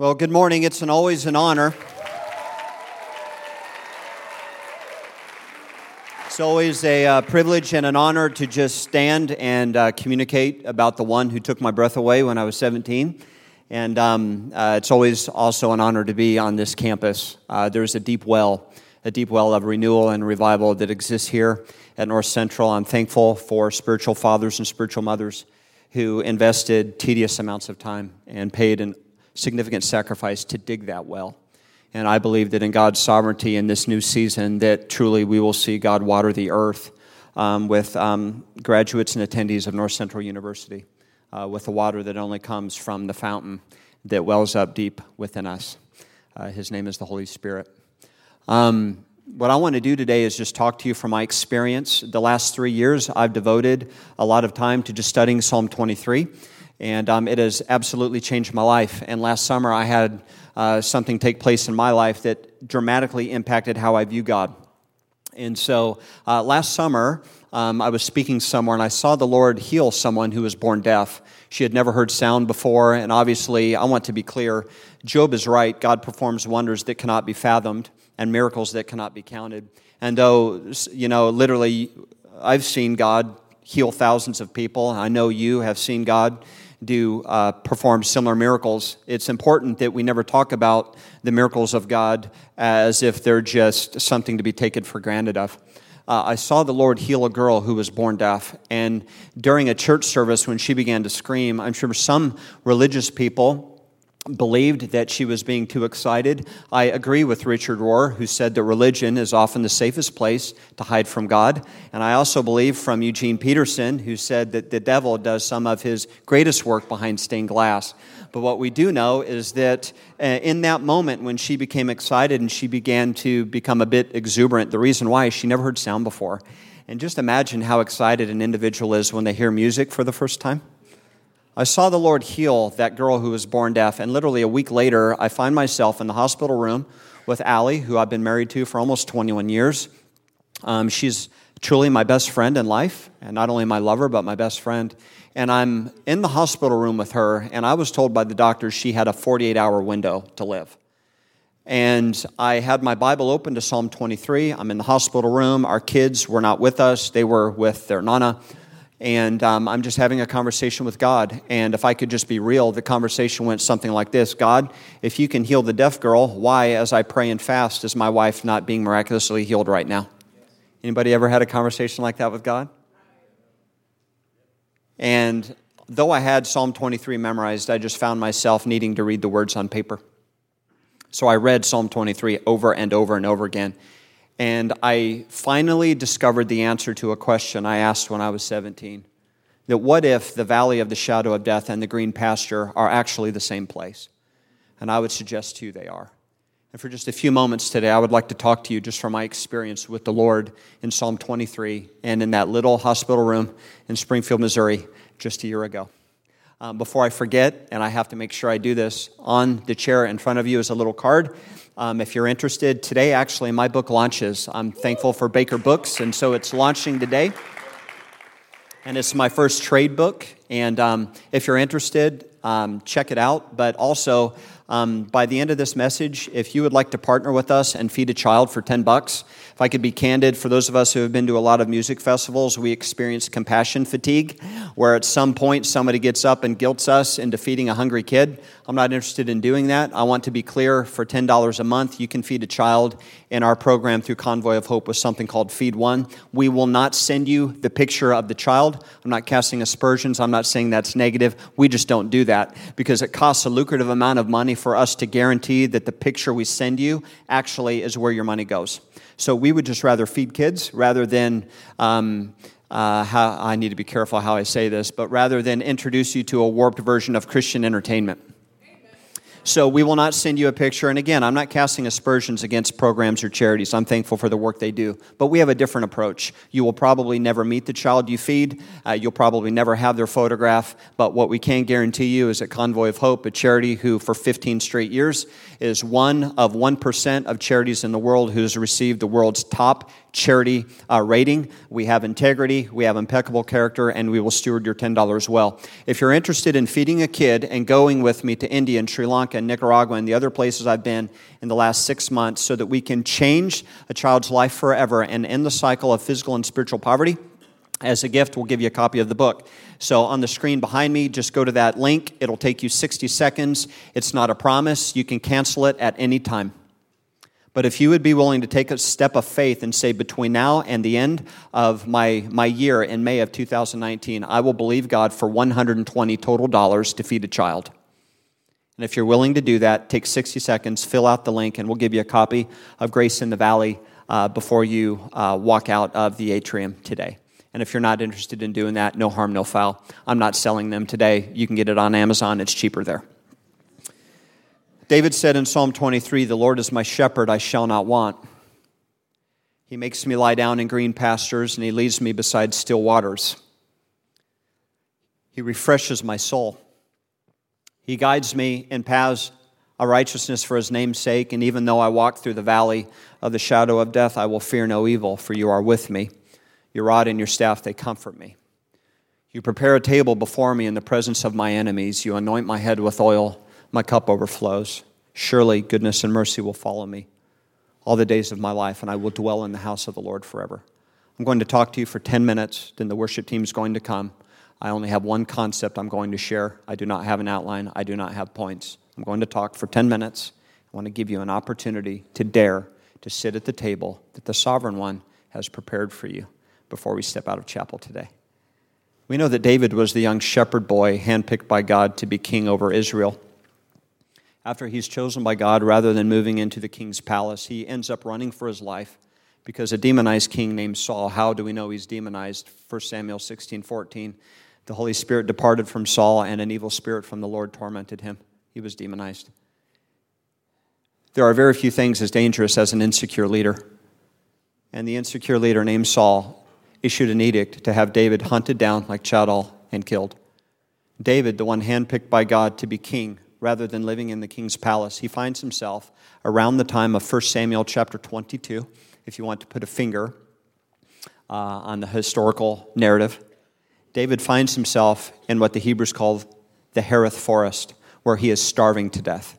Well, good morning. It's an always an honor. It's always a uh, privilege and an honor to just stand and uh, communicate about the one who took my breath away when I was 17. And um, uh, it's always also an honor to be on this campus. Uh, there's a deep well, a deep well of renewal and revival that exists here at North Central. I'm thankful for spiritual fathers and spiritual mothers who invested tedious amounts of time and paid an significant sacrifice to dig that well. And I believe that in God's sovereignty in this new season, that truly we will see God water the earth um, with um, graduates and attendees of North Central University uh, with the water that only comes from the fountain that wells up deep within us. Uh, his name is the Holy Spirit. Um, what I want to do today is just talk to you from my experience. The last three years, I've devoted a lot of time to just studying Psalm 23 and um, it has absolutely changed my life. And last summer, I had uh, something take place in my life that dramatically impacted how I view God. And so uh, last summer, um, I was speaking somewhere and I saw the Lord heal someone who was born deaf. She had never heard sound before, and obviously, I want to be clear Job is right. God performs wonders that cannot be fathomed and miracles that cannot be counted. And though, you know, literally, I've seen God heal thousands of people, I know you have seen God do uh, perform similar miracles. It's important that we never talk about the miracles of God as if they're just something to be taken for granted of. Uh, I saw the Lord heal a girl who was born deaf, and during a church service, when she began to scream, I'm sure some religious people believed that she was being too excited. I agree with Richard Rohr, who said that religion is often the safest place to hide from God. And I also believe from Eugene Peterson, who said that the devil does some of his greatest work behind stained glass. But what we do know is that uh, in that moment when she became excited and she began to become a bit exuberant, the reason why is she never heard sound before. And just imagine how excited an individual is when they hear music for the first time. I saw the Lord heal that girl who was born deaf, and literally a week later, I find myself in the hospital room with Allie, who I've been married to for almost 21 years. Um, she's truly my best friend in life, and not only my lover, but my best friend. And I'm in the hospital room with her, and I was told by the doctors she had a 48 hour window to live. And I had my Bible open to Psalm 23. I'm in the hospital room. Our kids were not with us, they were with their nana and um, I'm just having a conversation with God. And if I could just be real, the conversation went something like this God, if you can heal the deaf girl, why, as I pray and fast, is my wife not being miraculously healed right now? Anybody ever had a conversation like that with God? And though I had Psalm 23 memorized, I just found myself needing to read the words on paper. So I read Psalm 23 over and over and over again and I finally discovered the answer to a question I asked when I was 17 that what if the valley of the shadow of death and the green pasture are actually the same place? And I would suggest to you they are. And for just a few moments today, I would like to talk to you just from my experience with the Lord in Psalm 23 and in that little hospital room in Springfield, Missouri, just a year ago. Um, before I forget, and I have to make sure I do this, on the chair in front of you is a little card um, if you're interested, today actually my book launches. I'm thankful for Baker Books, and so it's launching today. And it's my first trade book. And um, if you're interested, um, check it out. But also, um, by the end of this message, if you would like to partner with us and feed a child for 10 bucks, if I could be candid, for those of us who have been to a lot of music festivals, we experience compassion fatigue, where at some point somebody gets up and guilts us into feeding a hungry kid. I'm not interested in doing that. I want to be clear for $10 a month, you can feed a child in our program through Convoy of Hope with something called Feed One. We will not send you the picture of the child. I'm not casting aspersions. I'm not saying that's negative. We just don't do that because it costs a lucrative amount of money for us to guarantee that the picture we send you actually is where your money goes. So we would just rather feed kids rather than. Um, uh, how, I need to be careful how I say this, but rather than introduce you to a warped version of Christian entertainment. So we will not send you a picture. And again, I'm not casting aspersions against programs or charities. I'm thankful for the work they do. But we have a different approach. You will probably never meet the child you feed. Uh, you'll probably never have their photograph. But what we can guarantee you is that Convoy of Hope, a charity who for 15 straight years is one of 1% of charities in the world who has received the world's top charity uh, rating. We have integrity, we have impeccable character, and we will steward your $10 well. If you're interested in feeding a kid and going with me to India and Sri Lanka Lanka and Nicaragua and the other places I've been in the last six months so that we can change a child's life forever and end the cycle of physical and spiritual poverty. As a gift, we'll give you a copy of the book. So, on the screen behind me, just go to that link. It'll take you 60 seconds. It's not a promise. You can cancel it at any time. But if you would be willing to take a step of faith and say, between now and the end of my, my year in May of 2019, I will believe God for 120 total dollars to feed a child. And if you're willing to do that, take 60 seconds, fill out the link, and we'll give you a copy of Grace in the Valley uh, before you uh, walk out of the atrium today. And if you're not interested in doing that, no harm, no foul. I'm not selling them today. You can get it on Amazon, it's cheaper there. David said in Psalm 23, The Lord is my shepherd, I shall not want. He makes me lie down in green pastures, and he leads me beside still waters. He refreshes my soul. He guides me in paths of righteousness for his name's sake, and even though I walk through the valley of the shadow of death, I will fear no evil, for you are with me. Your rod and your staff, they comfort me. You prepare a table before me in the presence of my enemies. You anoint my head with oil my cup overflows. Surely goodness and mercy will follow me all the days of my life, and I will dwell in the house of the Lord forever. I'm going to talk to you for 10 minutes, then the worship team is going to come. I only have one concept I'm going to share. I do not have an outline, I do not have points. I'm going to talk for 10 minutes. I want to give you an opportunity to dare to sit at the table that the sovereign one has prepared for you before we step out of chapel today. We know that David was the young shepherd boy handpicked by God to be king over Israel after he's chosen by God, rather than moving into the king's palace, he ends up running for his life because a demonized king named Saul, how do we know he's demonized? 1 Samuel 16 14. The Holy Spirit departed from Saul, and an evil spirit from the Lord tormented him. He was demonized. There are very few things as dangerous as an insecure leader. And the insecure leader named Saul issued an edict to have David hunted down like Chadal and killed. David, the one handpicked by God to be king, rather than living in the king's palace. He finds himself around the time of 1 Samuel chapter 22, if you want to put a finger uh, on the historical narrative. David finds himself in what the Hebrews call the Hereth forest, where he is starving to death.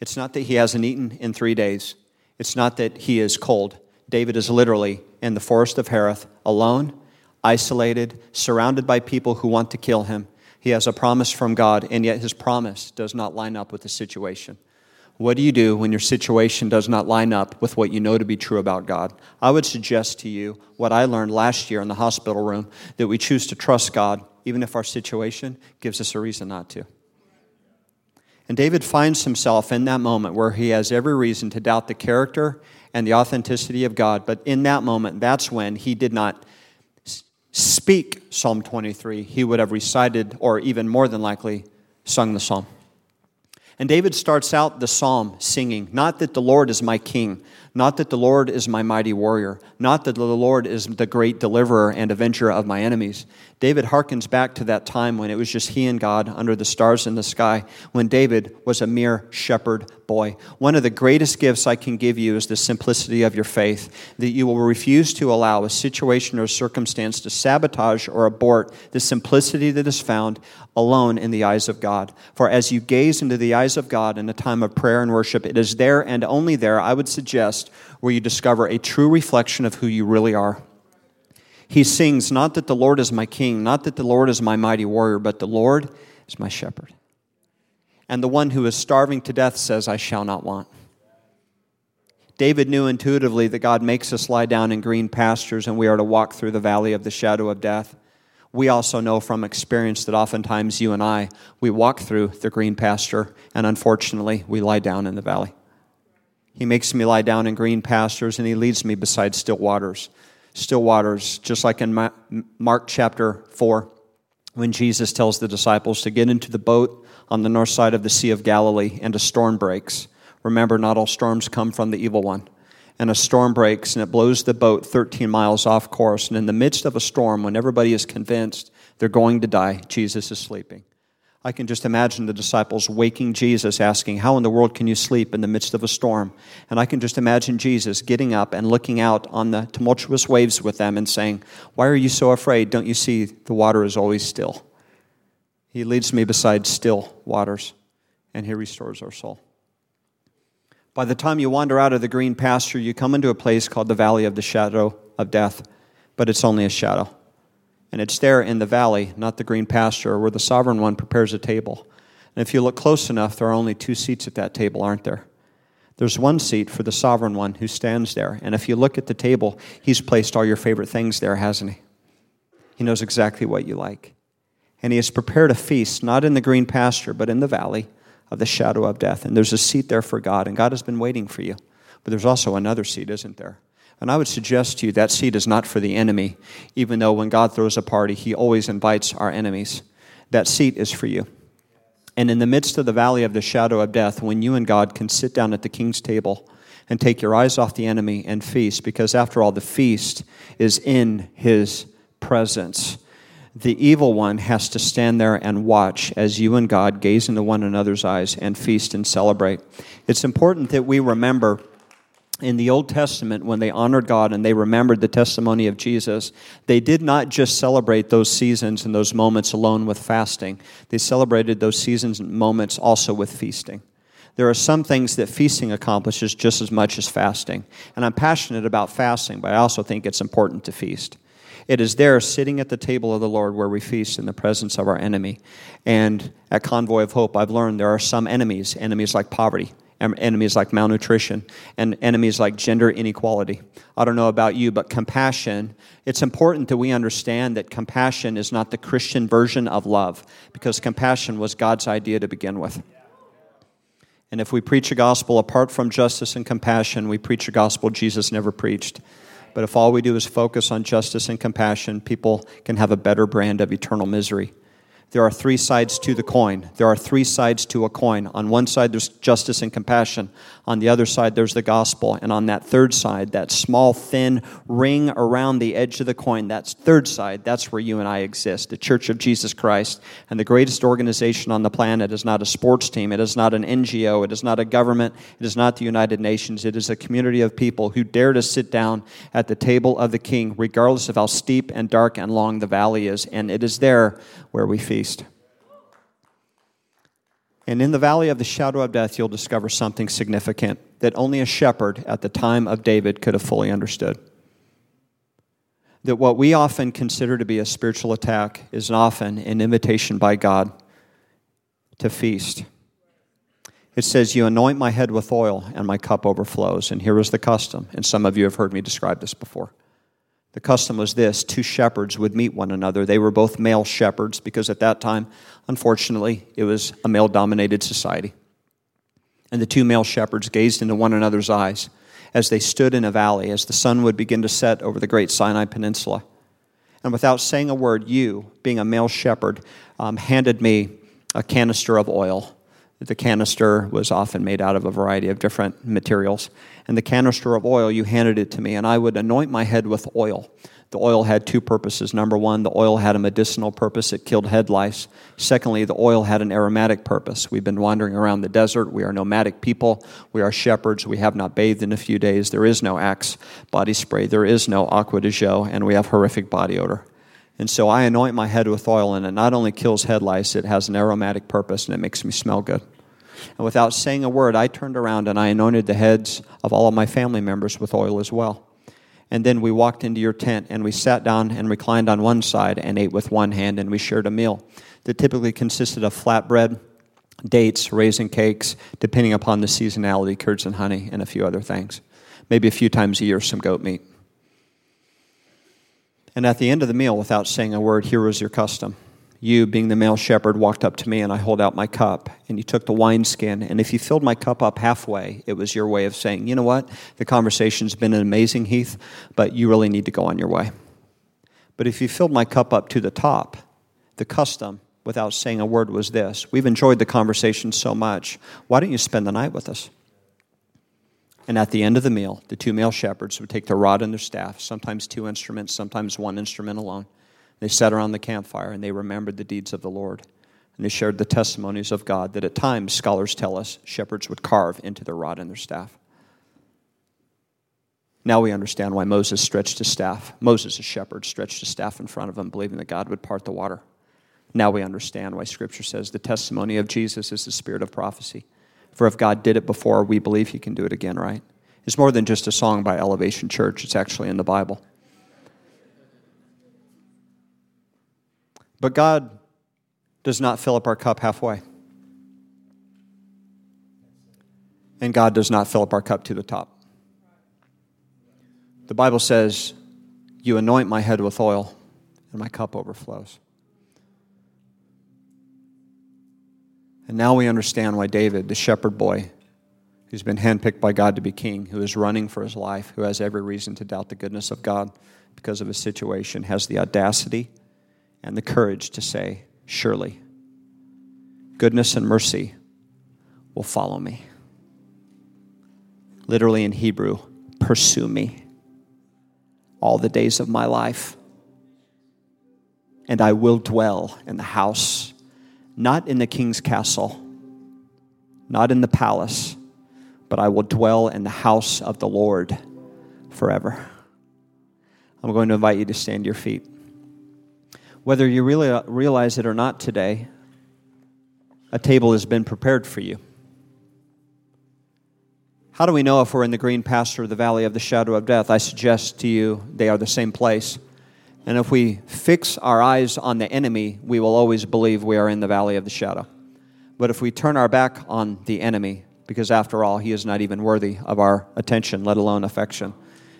It's not that he hasn't eaten in three days, it's not that he is cold. David is literally in the forest of Hereth, alone, isolated, surrounded by people who want to kill him he has a promise from God, and yet his promise does not line up with the situation. What do you do when your situation does not line up with what you know to be true about God? I would suggest to you what I learned last year in the hospital room that we choose to trust God even if our situation gives us a reason not to. And David finds himself in that moment where he has every reason to doubt the character and the authenticity of God. But in that moment, that's when he did not speak Psalm 23, he would have recited, or even more than likely, sung the psalm. And David starts out the psalm singing, Not that the Lord is my king, not that the Lord is my mighty warrior, not that the Lord is the great deliverer and avenger of my enemies. David harkens back to that time when it was just he and God under the stars in the sky, when David was a mere shepherd boy. One of the greatest gifts I can give you is the simplicity of your faith, that you will refuse to allow a situation or circumstance to sabotage or abort the simplicity that is found alone in the eyes of God. For as you gaze into the eyes of God in a time of prayer and worship, it is there and only there, I would suggest, where you discover a true reflection of who you really are. He sings, Not that the Lord is my king, not that the Lord is my mighty warrior, but the Lord is my shepherd. And the one who is starving to death says, I shall not want. David knew intuitively that God makes us lie down in green pastures and we are to walk through the valley of the shadow of death. We also know from experience that oftentimes you and I, we walk through the green pasture and unfortunately we lie down in the valley. He makes me lie down in green pastures and he leads me beside still waters. Still waters, just like in Mark chapter 4, when Jesus tells the disciples to get into the boat on the north side of the Sea of Galilee and a storm breaks. Remember, not all storms come from the evil one. And a storm breaks and it blows the boat 13 miles off course. And in the midst of a storm, when everybody is convinced they're going to die, Jesus is sleeping. I can just imagine the disciples waking Jesus, asking, How in the world can you sleep in the midst of a storm? And I can just imagine Jesus getting up and looking out on the tumultuous waves with them and saying, Why are you so afraid? Don't you see the water is always still? He leads me beside still waters. and He restores our soul. By the time you wander out of the green pasture, you come into a place called the valley of the shadow of death, but it's only a shadow. And it's there in the valley, not the green pasture, where the sovereign one prepares a table. And if you look close enough, there are only two seats at that table, aren't there? There's one seat for the sovereign one who stands there. And if you look at the table, he's placed all your favorite things there, hasn't he? He knows exactly what you like. And he has prepared a feast, not in the green pasture, but in the valley of the shadow of death. And there's a seat there for God, and God has been waiting for you. But there's also another seat, isn't there? And I would suggest to you that seat is not for the enemy, even though when God throws a party, he always invites our enemies. That seat is for you. And in the midst of the valley of the shadow of death, when you and God can sit down at the king's table and take your eyes off the enemy and feast, because after all, the feast is in his presence. The evil one has to stand there and watch as you and God gaze into one another's eyes and feast and celebrate. It's important that we remember in the Old Testament, when they honored God and they remembered the testimony of Jesus, they did not just celebrate those seasons and those moments alone with fasting. They celebrated those seasons and moments also with feasting. There are some things that feasting accomplishes just as much as fasting. And I'm passionate about fasting, but I also think it's important to feast. It is there, sitting at the table of the Lord, where we feast in the presence of our enemy. And at Convoy of Hope, I've learned there are some enemies, enemies like poverty enemies like malnutrition and enemies like gender inequality. I don't know about you, but compassion, it's important that we understand that compassion is not the Christian version of love because compassion was God's idea to begin with. And if we preach a gospel apart from justice and compassion, we preach a gospel Jesus never preached. But if all we do is focus on justice and compassion, people can have a better brand of eternal misery there are three sides to the coin. There are three sides to a coin. On one side, there's justice and compassion. On the other side, there's the gospel. And on that third side, that small, thin ring around the edge of the coin, that's third side, that's where you and I exist, the Church of Jesus Christ. And the greatest organization on the planet is not a sports team, it is not an NGO, it is not a government, it is not the United Nations. It is a community of people who dare to sit down at the table of the King, regardless of how steep and dark and long the valley is. And it is there where we feast. And in the valley of the shadow of death, you'll discover something significant that only a shepherd at the time of David could have fully understood. That what we often consider to be a spiritual attack is often an invitation by God to feast. It says, You anoint my head with oil, and my cup overflows. And here is the custom. And some of you have heard me describe this before. The custom was this two shepherds would meet one another. They were both male shepherds because at that time, unfortunately, it was a male dominated society. And the two male shepherds gazed into one another's eyes as they stood in a valley, as the sun would begin to set over the great Sinai Peninsula. And without saying a word, you, being a male shepherd, um, handed me a canister of oil. The canister was often made out of a variety of different materials and the canister of oil, you handed it to me, and I would anoint my head with oil. The oil had two purposes. Number one, the oil had a medicinal purpose, it killed head lice. Secondly, the oil had an aromatic purpose. We've been wandering around the desert. We are nomadic people. We are shepherds. We have not bathed in a few days. There is no Axe body spray. There is no Acqua di Gio, and we have horrific body odor. And so I anoint my head with oil, and it not only kills head lice, it has an aromatic purpose, and it makes me smell good. And without saying a word, I turned around and I anointed the heads of all of my family members with oil as well. And then we walked into your tent and we sat down and reclined on one side and ate with one hand and we shared a meal that typically consisted of flatbread, dates, raisin cakes, depending upon the seasonality, curds and honey, and a few other things. Maybe a few times a year, some goat meat. And at the end of the meal, without saying a word, here was your custom you, being the male shepherd, walked up to me and I hold out my cup. And you took the wineskin. And if you filled my cup up halfway, it was your way of saying, you know what? The conversation's been an amazing, Heath, but you really need to go on your way. But if you filled my cup up to the top, the custom, without saying a word, was this We've enjoyed the conversation so much. Why don't you spend the night with us? And at the end of the meal, the two male shepherds would take their rod and their staff, sometimes two instruments, sometimes one instrument alone they sat around the campfire and they remembered the deeds of the Lord. And they shared the testimonies of God that at times, scholars tell us, shepherds would carve into their rod and their staff. Now we understand why Moses stretched his staff. Moses, a shepherd, stretched his staff in front of him, believing that God would part the water. Now we understand why Scripture says the testimony of Jesus is the spirit of prophecy. For if God did it before, we believe He can do it again, right? It's more than just a song by Elevation Church, it's actually in the Bible. But God does not fill up our cup halfway. And God does not fill up our cup to the top. The Bible says, You anoint my head with oil, and my cup overflows. And now we understand why David, the shepherd boy, who's been handpicked by God to be king, who is running for his life, who has every reason to doubt the goodness of God because of his situation, has the audacity and the courage to say, Surely, goodness and mercy will follow me. Literally in Hebrew, pursue me all the days of my life. And I will dwell in the house, not in the king's castle, not in the palace, but I will dwell in the house of the Lord forever. I'm going to invite you to stand to your feet. Whether you really realize it or not today, a table has been prepared for you. How do we know if we're in the green pasture or the valley of the shadow of death? I suggest to you they are the same place. And if we fix our eyes on the enemy, we will always believe we are in the valley of the shadow. But if we turn our back on the enemy, because after all, he is not even worthy of our attention, let alone affection,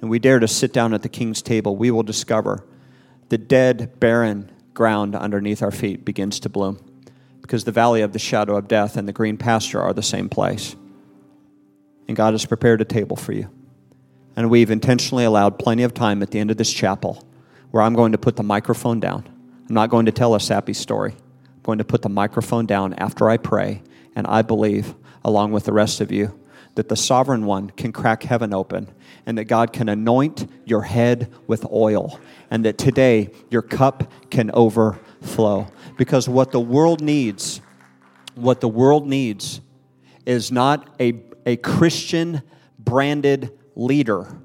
and we dare to sit down at the king's table, we will discover the dead, barren ground underneath our feet begins to bloom because the valley of the shadow of death and the green pasture are the same place. And God has prepared a table for you. And we've intentionally allowed plenty of time at the end of this chapel where I'm going to put the microphone down. I'm not going to tell a sappy story. I'm going to put the microphone down after I pray, and I believe, along with the rest of you, that the sovereign one can crack heaven open and that God can anoint your head with oil and that today your cup can overflow. Because what the world needs, what the world needs is not a, a Christian branded leader.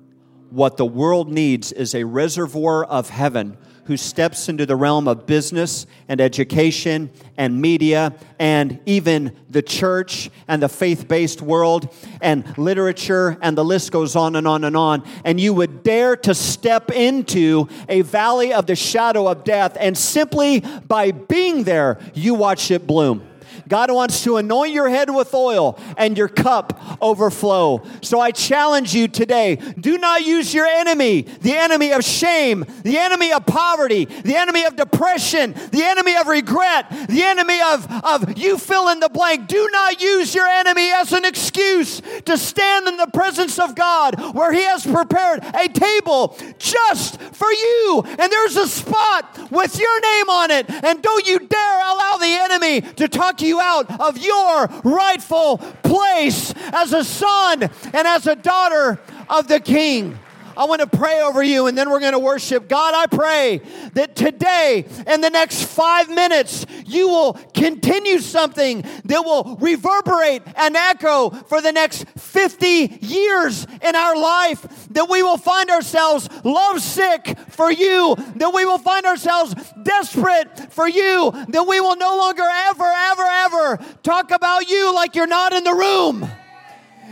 What the world needs is a reservoir of heaven who steps into the realm of business and education and media and even the church and the faith based world and literature, and the list goes on and on and on. And you would dare to step into a valley of the shadow of death, and simply by being there, you watch it bloom. God wants to anoint your head with oil and your cup overflow. So I challenge you today do not use your enemy, the enemy of shame, the enemy of poverty, the enemy of depression, the enemy of regret, the enemy of, of you fill in the blank. Do not use your enemy as an excuse to stand in the presence of God where He has prepared a table just for you. And there's a spot with your name on it. And don't you dare allow the enemy to talk to you out of your rightful place as a son and as a daughter of the King. I want to pray over you and then we're going to worship. God, I pray that today, in the next five minutes, you will continue something that will reverberate and echo for the next 50 years in our life. That we will find ourselves lovesick for you. That we will find ourselves desperate for you. That we will no longer ever, ever, ever talk about you like you're not in the room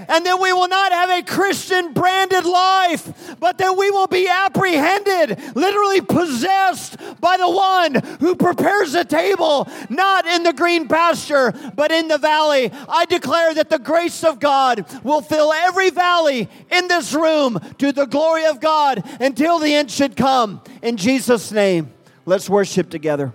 and that we will not have a Christian branded life, but that we will be apprehended, literally possessed by the one who prepares a table, not in the green pasture, but in the valley. I declare that the grace of God will fill every valley in this room to the glory of God until the end should come. In Jesus' name, let's worship together.